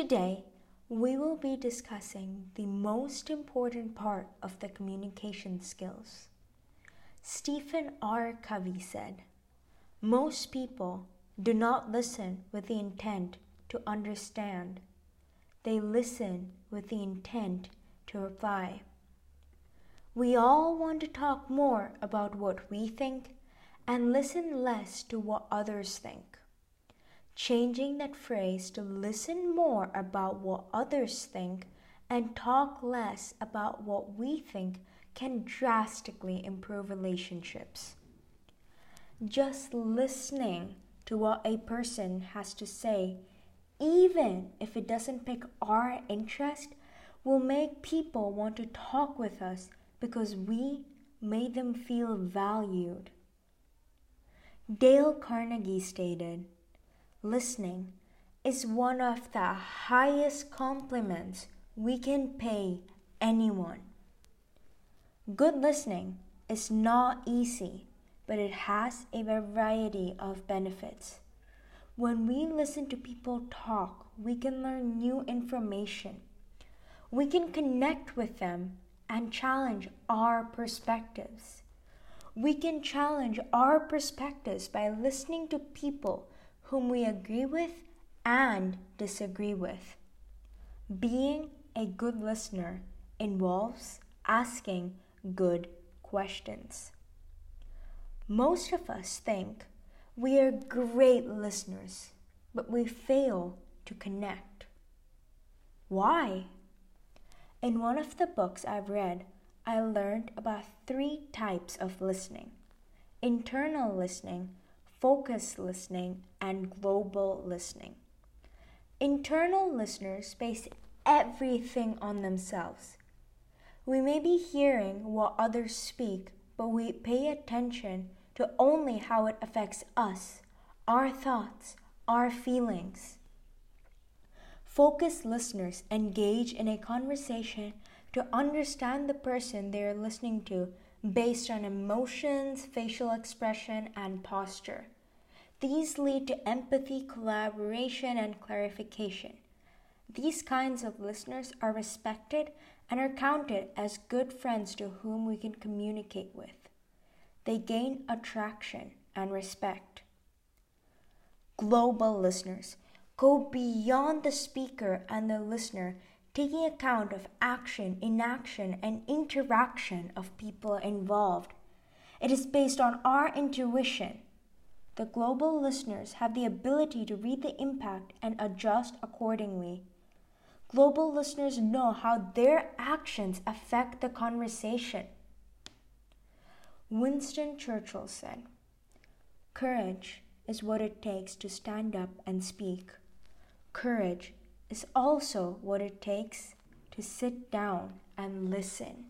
Today, we will be discussing the most important part of the communication skills. Stephen R. Covey said, Most people do not listen with the intent to understand, they listen with the intent to reply. We all want to talk more about what we think and listen less to what others think. Changing that phrase to listen more about what others think and talk less about what we think can drastically improve relationships. Just listening to what a person has to say, even if it doesn't pick our interest, will make people want to talk with us because we made them feel valued. Dale Carnegie stated, Listening is one of the highest compliments we can pay anyone. Good listening is not easy, but it has a variety of benefits. When we listen to people talk, we can learn new information. We can connect with them and challenge our perspectives. We can challenge our perspectives by listening to people whom we agree with and disagree with. Being a good listener involves asking good questions. Most of us think we are great listeners, but we fail to connect. Why? In one of the books I've read, I learned about three types of listening internal listening, focused listening, and global listening. Internal listeners base everything on themselves. We may be hearing what others speak, but we pay attention to only how it affects us, our thoughts, our feelings. Focused listeners engage in a conversation to understand the person they are listening to based on emotions, facial expression, and posture. These lead to empathy, collaboration, and clarification. These kinds of listeners are respected and are counted as good friends to whom we can communicate with. They gain attraction and respect. Global listeners go beyond the speaker and the listener, taking account of action, inaction, and interaction of people involved. It is based on our intuition. The global listeners have the ability to read the impact and adjust accordingly. Global listeners know how their actions affect the conversation. Winston Churchill said, Courage is what it takes to stand up and speak. Courage is also what it takes to sit down and listen.